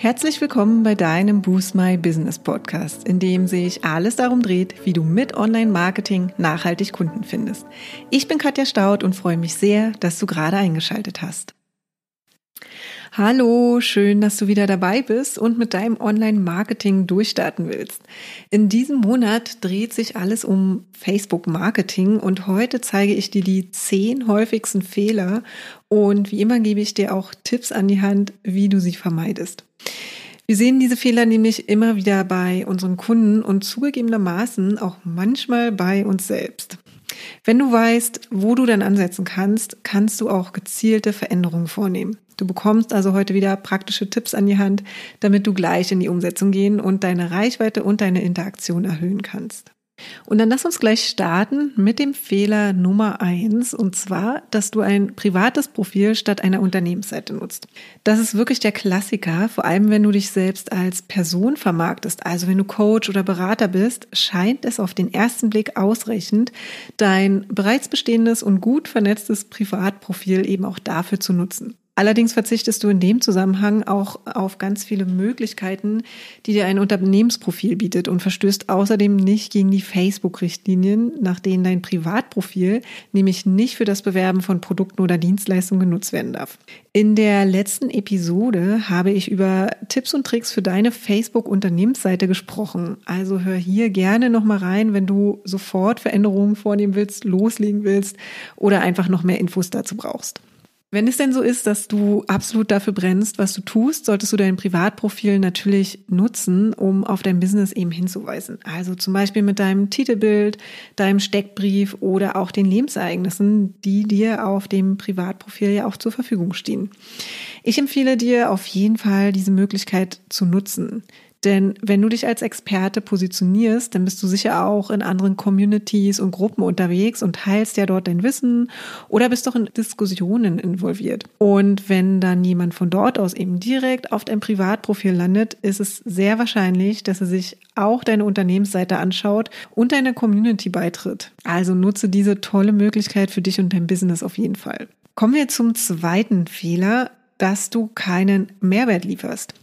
Herzlich willkommen bei deinem Boost My Business Podcast, in dem sich alles darum dreht, wie du mit Online-Marketing nachhaltig Kunden findest. Ich bin Katja Staud und freue mich sehr, dass du gerade eingeschaltet hast. Hallo, schön, dass du wieder dabei bist und mit deinem Online-Marketing durchstarten willst. In diesem Monat dreht sich alles um Facebook-Marketing und heute zeige ich dir die zehn häufigsten Fehler und wie immer gebe ich dir auch Tipps an die Hand, wie du sie vermeidest. Wir sehen diese Fehler nämlich immer wieder bei unseren Kunden und zugegebenermaßen auch manchmal bei uns selbst. Wenn du weißt, wo du dann ansetzen kannst, kannst du auch gezielte Veränderungen vornehmen. Du bekommst also heute wieder praktische Tipps an die Hand, damit du gleich in die Umsetzung gehen und deine Reichweite und deine Interaktion erhöhen kannst. Und dann lass uns gleich starten mit dem Fehler Nummer eins, und zwar, dass du ein privates Profil statt einer Unternehmensseite nutzt. Das ist wirklich der Klassiker, vor allem wenn du dich selbst als Person vermarktest. Also wenn du Coach oder Berater bist, scheint es auf den ersten Blick ausreichend, dein bereits bestehendes und gut vernetztes Privatprofil eben auch dafür zu nutzen. Allerdings verzichtest du in dem Zusammenhang auch auf ganz viele Möglichkeiten, die dir ein Unternehmensprofil bietet und verstößt außerdem nicht gegen die Facebook-Richtlinien, nach denen dein Privatprofil nämlich nicht für das Bewerben von Produkten oder Dienstleistungen genutzt werden darf. In der letzten Episode habe ich über Tipps und Tricks für deine Facebook-Unternehmensseite gesprochen. Also hör hier gerne nochmal rein, wenn du sofort Veränderungen vornehmen willst, loslegen willst oder einfach noch mehr Infos dazu brauchst. Wenn es denn so ist, dass du absolut dafür brennst, was du tust, solltest du dein Privatprofil natürlich nutzen, um auf dein Business eben hinzuweisen. Also zum Beispiel mit deinem Titelbild, deinem Steckbrief oder auch den Lebensereignissen, die dir auf dem Privatprofil ja auch zur Verfügung stehen. Ich empfehle dir auf jeden Fall diese Möglichkeit zu nutzen. Denn wenn du dich als Experte positionierst, dann bist du sicher auch in anderen Communities und Gruppen unterwegs und teilst ja dort dein Wissen oder bist doch in Diskussionen involviert. Und wenn dann jemand von dort aus eben direkt auf dein Privatprofil landet, ist es sehr wahrscheinlich, dass er sich auch deine Unternehmensseite anschaut und deine Community beitritt. Also nutze diese tolle Möglichkeit für dich und dein Business auf jeden Fall. Kommen wir zum zweiten Fehler, dass du keinen Mehrwert lieferst.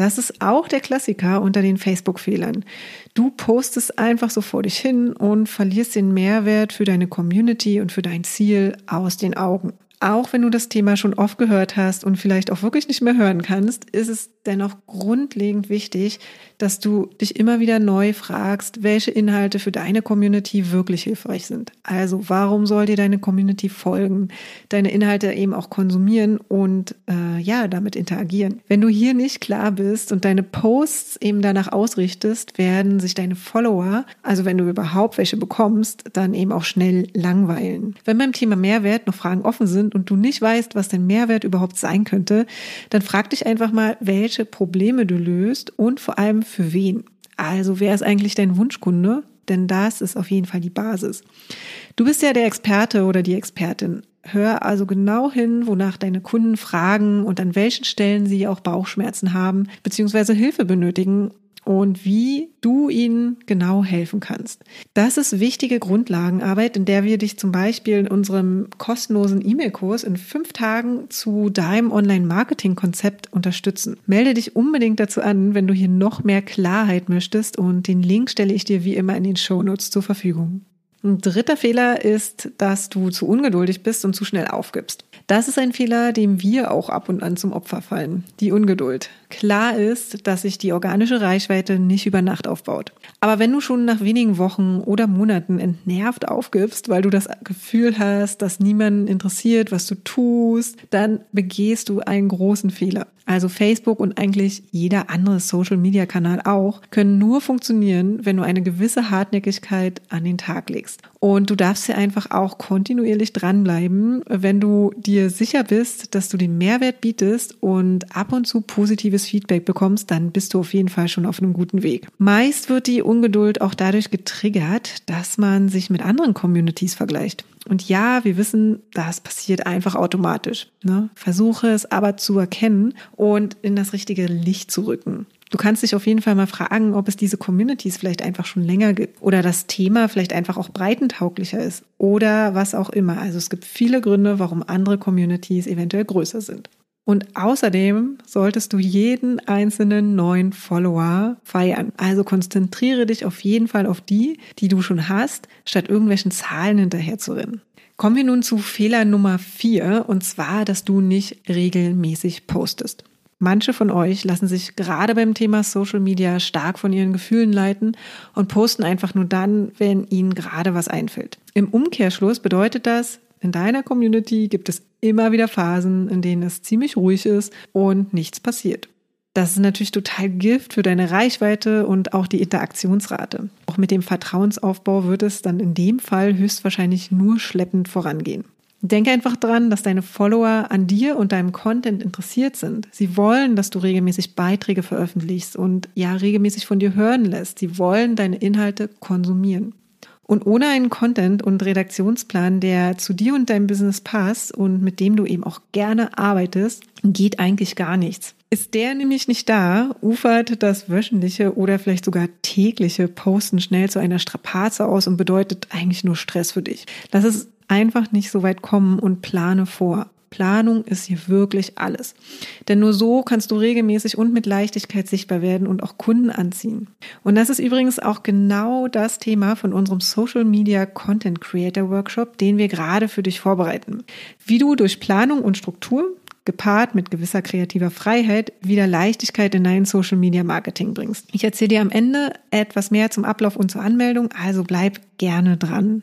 Das ist auch der Klassiker unter den Facebook-Fehlern. Du postest einfach so vor dich hin und verlierst den Mehrwert für deine Community und für dein Ziel aus den Augen. Auch wenn du das Thema schon oft gehört hast und vielleicht auch wirklich nicht mehr hören kannst, ist es dennoch grundlegend wichtig, dass du dich immer wieder neu fragst, welche Inhalte für deine Community wirklich hilfreich sind. Also warum soll dir deine Community folgen, deine Inhalte eben auch konsumieren und äh, ja, damit interagieren. Wenn du hier nicht klar bist und deine Posts eben danach ausrichtest, werden sich deine Follower, also wenn du überhaupt welche bekommst, dann eben auch schnell langweilen. Wenn beim Thema Mehrwert noch Fragen offen sind, und du nicht weißt, was dein Mehrwert überhaupt sein könnte, dann frag dich einfach mal, welche Probleme du löst und vor allem für wen. Also wer ist eigentlich dein Wunschkunde? Denn das ist auf jeden Fall die Basis. Du bist ja der Experte oder die Expertin. Hör also genau hin, wonach deine Kunden fragen und an welchen Stellen sie auch Bauchschmerzen haben bzw. Hilfe benötigen und wie du ihnen genau helfen kannst. Das ist wichtige Grundlagenarbeit, in der wir dich zum Beispiel in unserem kostenlosen E-Mail-Kurs in fünf Tagen zu deinem Online-Marketing-Konzept unterstützen. Melde dich unbedingt dazu an, wenn du hier noch mehr Klarheit möchtest und den Link stelle ich dir wie immer in den Show Notes zur Verfügung. Ein dritter Fehler ist, dass du zu ungeduldig bist und zu schnell aufgibst. Das ist ein Fehler, dem wir auch ab und an zum Opfer fallen. Die Ungeduld. Klar ist, dass sich die organische Reichweite nicht über Nacht aufbaut. Aber wenn du schon nach wenigen Wochen oder Monaten entnervt aufgibst, weil du das Gefühl hast, dass niemanden interessiert, was du tust, dann begehst du einen großen Fehler. Also Facebook und eigentlich jeder andere Social-Media-Kanal auch, können nur funktionieren, wenn du eine gewisse Hartnäckigkeit an den Tag legst. Und du darfst ja einfach auch kontinuierlich dranbleiben, wenn du dir sicher bist, dass du den Mehrwert bietest und ab und zu positives Feedback bekommst, dann bist du auf jeden Fall schon auf einem guten Weg. Meist wird die Ungeduld auch dadurch getriggert, dass man sich mit anderen Communities vergleicht. Und ja, wir wissen, das passiert einfach automatisch. Ne? Versuche es aber zu erkennen und in das richtige Licht zu rücken. Du kannst dich auf jeden Fall mal fragen, ob es diese Communities vielleicht einfach schon länger gibt oder das Thema vielleicht einfach auch breitentauglicher ist oder was auch immer. Also es gibt viele Gründe, warum andere Communities eventuell größer sind. Und außerdem solltest du jeden einzelnen neuen Follower feiern. Also konzentriere dich auf jeden Fall auf die, die du schon hast, statt irgendwelchen Zahlen hinterher zu rennen. Kommen wir nun zu Fehler Nummer vier, und zwar, dass du nicht regelmäßig postest. Manche von euch lassen sich gerade beim Thema Social Media stark von ihren Gefühlen leiten und posten einfach nur dann, wenn ihnen gerade was einfällt. Im Umkehrschluss bedeutet das, in deiner Community gibt es immer wieder Phasen, in denen es ziemlich ruhig ist und nichts passiert. Das ist natürlich total Gift für deine Reichweite und auch die Interaktionsrate. Auch mit dem Vertrauensaufbau wird es dann in dem Fall höchstwahrscheinlich nur schleppend vorangehen. Denke einfach dran, dass deine Follower an dir und deinem Content interessiert sind. Sie wollen, dass du regelmäßig Beiträge veröffentlichst und ja regelmäßig von dir hören lässt. Sie wollen deine Inhalte konsumieren. Und ohne einen Content und Redaktionsplan, der zu dir und deinem Business passt und mit dem du eben auch gerne arbeitest, geht eigentlich gar nichts. Ist der nämlich nicht da, ufert das wöchentliche oder vielleicht sogar tägliche Posten schnell zu einer Strapaze aus und bedeutet eigentlich nur Stress für dich. Lass es einfach nicht so weit kommen und plane vor. Planung ist hier wirklich alles. Denn nur so kannst du regelmäßig und mit Leichtigkeit sichtbar werden und auch Kunden anziehen. Und das ist übrigens auch genau das Thema von unserem Social Media Content Creator Workshop, den wir gerade für dich vorbereiten. Wie du durch Planung und Struktur gepaart mit gewisser kreativer Freiheit wieder Leichtigkeit in dein Social Media Marketing bringst. Ich erzähle dir am Ende etwas mehr zum Ablauf und zur Anmeldung, also bleib gerne dran.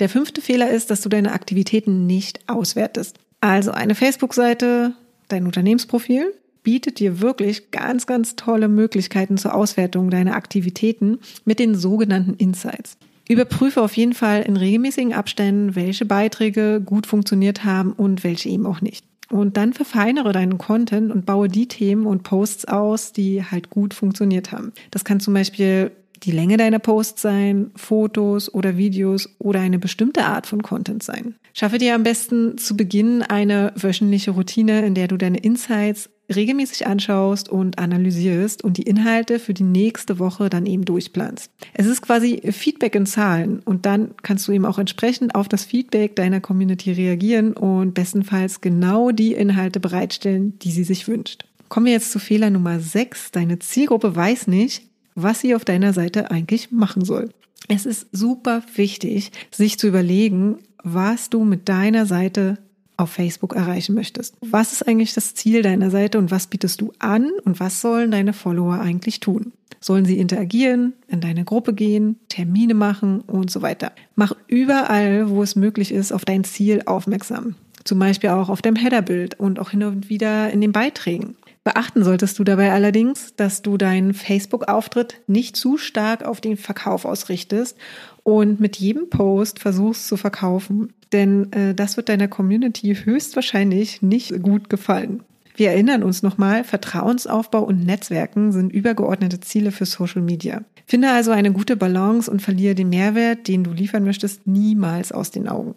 Der fünfte Fehler ist, dass du deine Aktivitäten nicht auswertest. Also eine Facebook-Seite, dein Unternehmensprofil bietet dir wirklich ganz, ganz tolle Möglichkeiten zur Auswertung deiner Aktivitäten mit den sogenannten Insights. Überprüfe auf jeden Fall in regelmäßigen Abständen, welche Beiträge gut funktioniert haben und welche eben auch nicht. Und dann verfeinere deinen Content und baue die Themen und Posts aus, die halt gut funktioniert haben. Das kann zum Beispiel die Länge deiner Posts sein, Fotos oder Videos oder eine bestimmte Art von Content sein. Schaffe dir am besten zu Beginn eine wöchentliche Routine, in der du deine Insights regelmäßig anschaust und analysierst und die Inhalte für die nächste Woche dann eben durchplanst. Es ist quasi Feedback in Zahlen und dann kannst du eben auch entsprechend auf das Feedback deiner Community reagieren und bestenfalls genau die Inhalte bereitstellen, die sie sich wünscht. Kommen wir jetzt zu Fehler Nummer 6. Deine Zielgruppe weiß nicht, was sie auf deiner Seite eigentlich machen soll. Es ist super wichtig, sich zu überlegen, was du mit deiner Seite auf Facebook erreichen möchtest. Was ist eigentlich das Ziel deiner Seite und was bietest du an und was sollen deine Follower eigentlich tun? Sollen sie interagieren, in deine Gruppe gehen, Termine machen und so weiter? Mach überall, wo es möglich ist, auf dein Ziel aufmerksam. Zum Beispiel auch auf dem Headerbild und auch hin und wieder in den Beiträgen. Beachten solltest du dabei allerdings, dass du deinen Facebook-Auftritt nicht zu stark auf den Verkauf ausrichtest und mit jedem Post versuchst zu verkaufen, denn äh, das wird deiner Community höchstwahrscheinlich nicht gut gefallen. Wir erinnern uns nochmal, Vertrauensaufbau und Netzwerken sind übergeordnete Ziele für Social Media. Finde also eine gute Balance und verliere den Mehrwert, den du liefern möchtest, niemals aus den Augen.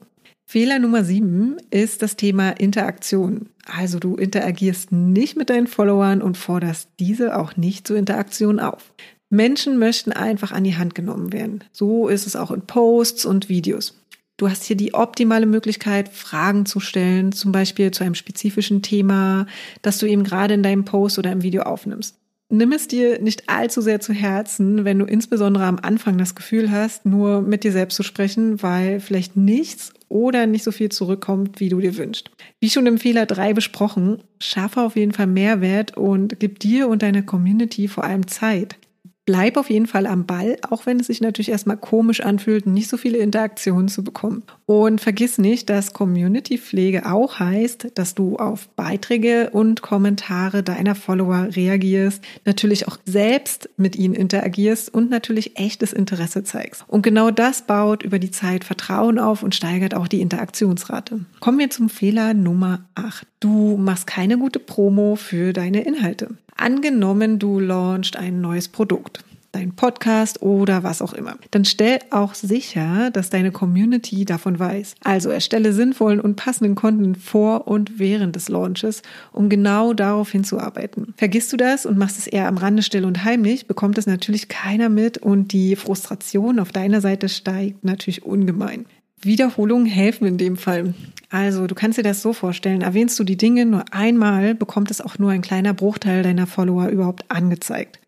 Fehler Nummer sieben ist das Thema Interaktion. Also du interagierst nicht mit deinen Followern und forderst diese auch nicht zur Interaktion auf. Menschen möchten einfach an die Hand genommen werden. So ist es auch in Posts und Videos. Du hast hier die optimale Möglichkeit, Fragen zu stellen, zum Beispiel zu einem spezifischen Thema, das du eben gerade in deinem Post oder im Video aufnimmst. Nimm es dir nicht allzu sehr zu Herzen, wenn du insbesondere am Anfang das Gefühl hast, nur mit dir selbst zu sprechen, weil vielleicht nichts oder nicht so viel zurückkommt, wie du dir wünschst. Wie schon im Fehler 3 besprochen, schaffe auf jeden Fall Mehrwert und gib dir und deiner Community vor allem Zeit bleib auf jeden Fall am Ball, auch wenn es sich natürlich erstmal komisch anfühlt, nicht so viele Interaktionen zu bekommen. Und vergiss nicht, dass Community-Pflege auch heißt, dass du auf Beiträge und Kommentare deiner Follower reagierst, natürlich auch selbst mit ihnen interagierst und natürlich echtes Interesse zeigst. Und genau das baut über die Zeit Vertrauen auf und steigert auch die Interaktionsrate. Kommen wir zum Fehler Nummer 8. Du machst keine gute Promo für deine Inhalte. Angenommen, du launchst ein neues Produkt, dein Podcast oder was auch immer. Dann stell auch sicher, dass deine Community davon weiß. Also erstelle sinnvollen und passenden Content vor und während des Launches, um genau darauf hinzuarbeiten. Vergisst du das und machst es eher am Rande still und heimlich, bekommt es natürlich keiner mit und die Frustration auf deiner Seite steigt natürlich ungemein. Wiederholungen helfen in dem Fall. Also du kannst dir das so vorstellen, erwähnst du die Dinge nur einmal, bekommt es auch nur ein kleiner Bruchteil deiner Follower überhaupt angezeigt.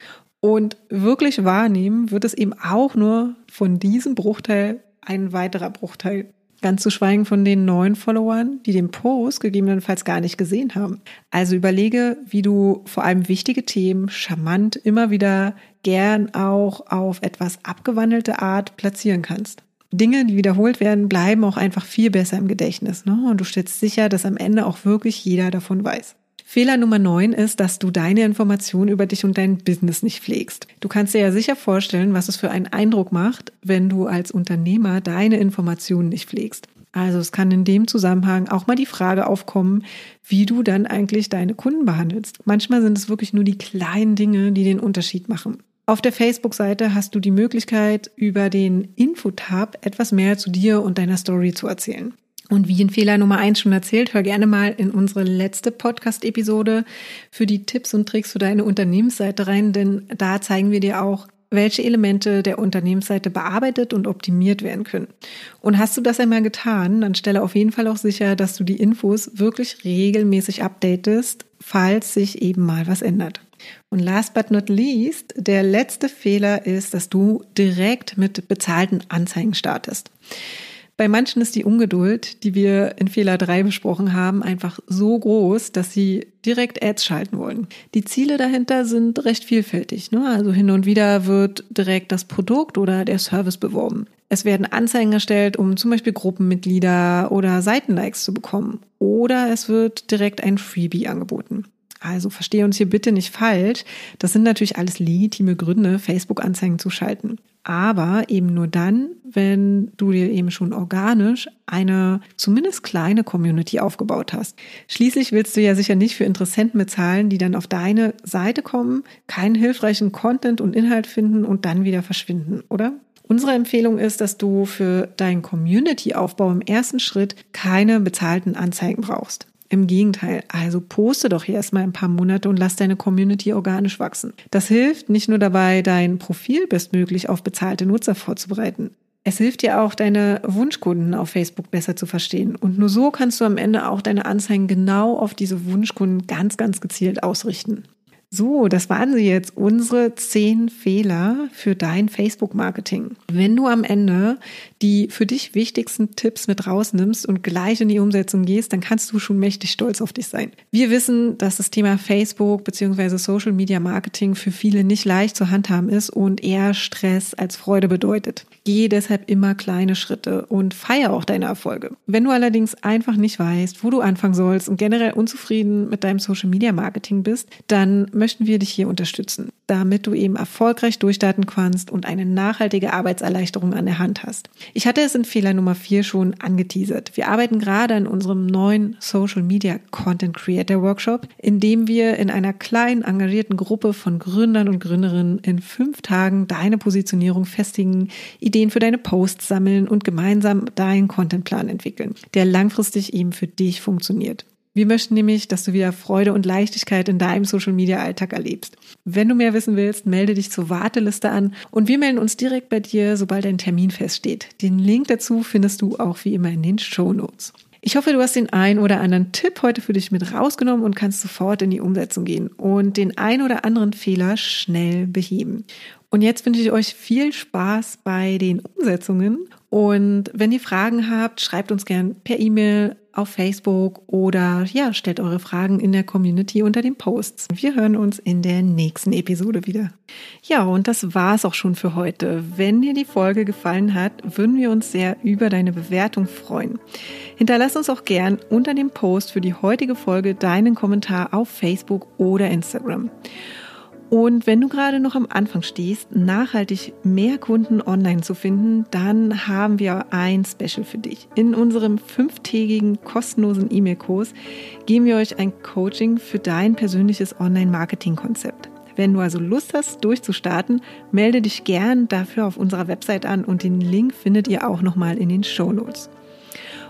Und wirklich wahrnehmen wird es eben auch nur von diesem Bruchteil ein weiterer Bruchteil. Ganz zu schweigen von den neuen Followern, die den Post gegebenenfalls gar nicht gesehen haben. Also überlege, wie du vor allem wichtige Themen charmant immer wieder gern auch auf etwas abgewandelte Art platzieren kannst. Dinge, die wiederholt werden, bleiben auch einfach viel besser im Gedächtnis. Ne? Und du stellst sicher, dass am Ende auch wirklich jeder davon weiß. Fehler Nummer 9 ist, dass du deine Informationen über dich und dein Business nicht pflegst. Du kannst dir ja sicher vorstellen, was es für einen Eindruck macht, wenn du als Unternehmer deine Informationen nicht pflegst. Also es kann in dem Zusammenhang auch mal die Frage aufkommen, wie du dann eigentlich deine Kunden behandelst. Manchmal sind es wirklich nur die kleinen Dinge, die den Unterschied machen. Auf der Facebook-Seite hast du die Möglichkeit, über den Infotab etwas mehr zu dir und deiner Story zu erzählen. Und wie in Fehler Nummer eins schon erzählt, hör gerne mal in unsere letzte Podcast-Episode für die Tipps und Tricks für deine Unternehmensseite rein, denn da zeigen wir dir auch, welche Elemente der Unternehmensseite bearbeitet und optimiert werden können. Und hast du das einmal getan, dann stelle auf jeden Fall auch sicher, dass du die Infos wirklich regelmäßig updatest, falls sich eben mal was ändert. Und last but not least, der letzte Fehler ist, dass du direkt mit bezahlten Anzeigen startest. Bei manchen ist die Ungeduld, die wir in Fehler 3 besprochen haben, einfach so groß, dass sie direkt Ads schalten wollen. Die Ziele dahinter sind recht vielfältig. Ne? Also hin und wieder wird direkt das Produkt oder der Service beworben. Es werden Anzeigen erstellt, um zum Beispiel Gruppenmitglieder oder Seitenlikes zu bekommen. Oder es wird direkt ein Freebie angeboten. Also verstehe uns hier bitte nicht falsch. Das sind natürlich alles legitime Gründe, Facebook-Anzeigen zu schalten. Aber eben nur dann, wenn du dir eben schon organisch eine zumindest kleine Community aufgebaut hast. Schließlich willst du ja sicher nicht für Interessenten bezahlen, die dann auf deine Seite kommen, keinen hilfreichen Content und Inhalt finden und dann wieder verschwinden, oder? Unsere Empfehlung ist, dass du für deinen Community-Aufbau im ersten Schritt keine bezahlten Anzeigen brauchst. Im Gegenteil, also poste doch hier erstmal ein paar Monate und lass deine Community organisch wachsen. Das hilft nicht nur dabei, dein Profil bestmöglich auf bezahlte Nutzer vorzubereiten. Es hilft dir auch, deine Wunschkunden auf Facebook besser zu verstehen. Und nur so kannst du am Ende auch deine Anzeigen genau auf diese Wunschkunden ganz, ganz gezielt ausrichten. So, das waren sie jetzt, unsere zehn Fehler für dein Facebook-Marketing. Wenn du am Ende die für dich wichtigsten Tipps mit rausnimmst und gleich in die Umsetzung gehst, dann kannst du schon mächtig stolz auf dich sein. Wir wissen, dass das Thema Facebook bzw. Social Media Marketing für viele nicht leicht zu handhaben ist und eher Stress als Freude bedeutet. Geh deshalb immer kleine Schritte und feier auch deine Erfolge. Wenn du allerdings einfach nicht weißt, wo du anfangen sollst und generell unzufrieden mit deinem Social Media Marketing bist, dann möchten wir dich hier unterstützen, damit du eben erfolgreich durchstarten kannst und eine nachhaltige Arbeitserleichterung an der Hand hast. Ich hatte es in Fehler Nummer 4 schon angeteasert. Wir arbeiten gerade an unserem neuen Social Media Content Creator Workshop, in dem wir in einer kleinen engagierten Gruppe von Gründern und Gründerinnen in fünf Tagen deine Positionierung festigen, Ideen für deine Posts sammeln und gemeinsam deinen Contentplan entwickeln, der langfristig eben für dich funktioniert. Wir möchten nämlich, dass du wieder Freude und Leichtigkeit in deinem Social Media Alltag erlebst. Wenn du mehr wissen willst, melde dich zur Warteliste an und wir melden uns direkt bei dir, sobald ein Termin feststeht. Den Link dazu findest du auch wie immer in den Show Notes. Ich hoffe, du hast den ein oder anderen Tipp heute für dich mit rausgenommen und kannst sofort in die Umsetzung gehen und den ein oder anderen Fehler schnell beheben. Und jetzt wünsche ich euch viel Spaß bei den Umsetzungen. Und wenn ihr Fragen habt, schreibt uns gern per E-Mail auf Facebook oder ja, stellt eure Fragen in der Community unter den Posts. Wir hören uns in der nächsten Episode wieder. Ja, und das war's auch schon für heute. Wenn dir die Folge gefallen hat, würden wir uns sehr über deine Bewertung freuen. Hinterlass uns auch gern unter dem Post für die heutige Folge deinen Kommentar auf Facebook oder Instagram. Und wenn du gerade noch am Anfang stehst, nachhaltig mehr Kunden online zu finden, dann haben wir ein Special für dich. In unserem fünftägigen kostenlosen E-Mail-Kurs geben wir euch ein Coaching für dein persönliches Online-Marketing-Konzept. Wenn du also Lust hast, durchzustarten, melde dich gern dafür auf unserer Website an und den Link findet ihr auch nochmal in den Show Notes.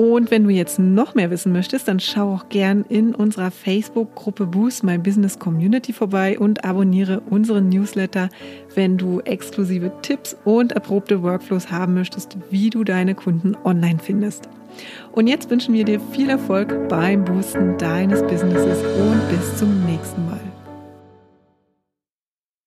Und wenn du jetzt noch mehr wissen möchtest, dann schau auch gern in unserer Facebook-Gruppe Boost My Business Community vorbei und abonniere unseren Newsletter, wenn du exklusive Tipps und erprobte Workflows haben möchtest, wie du deine Kunden online findest. Und jetzt wünschen wir dir viel Erfolg beim Boosten deines Businesses und bis zum nächsten Mal.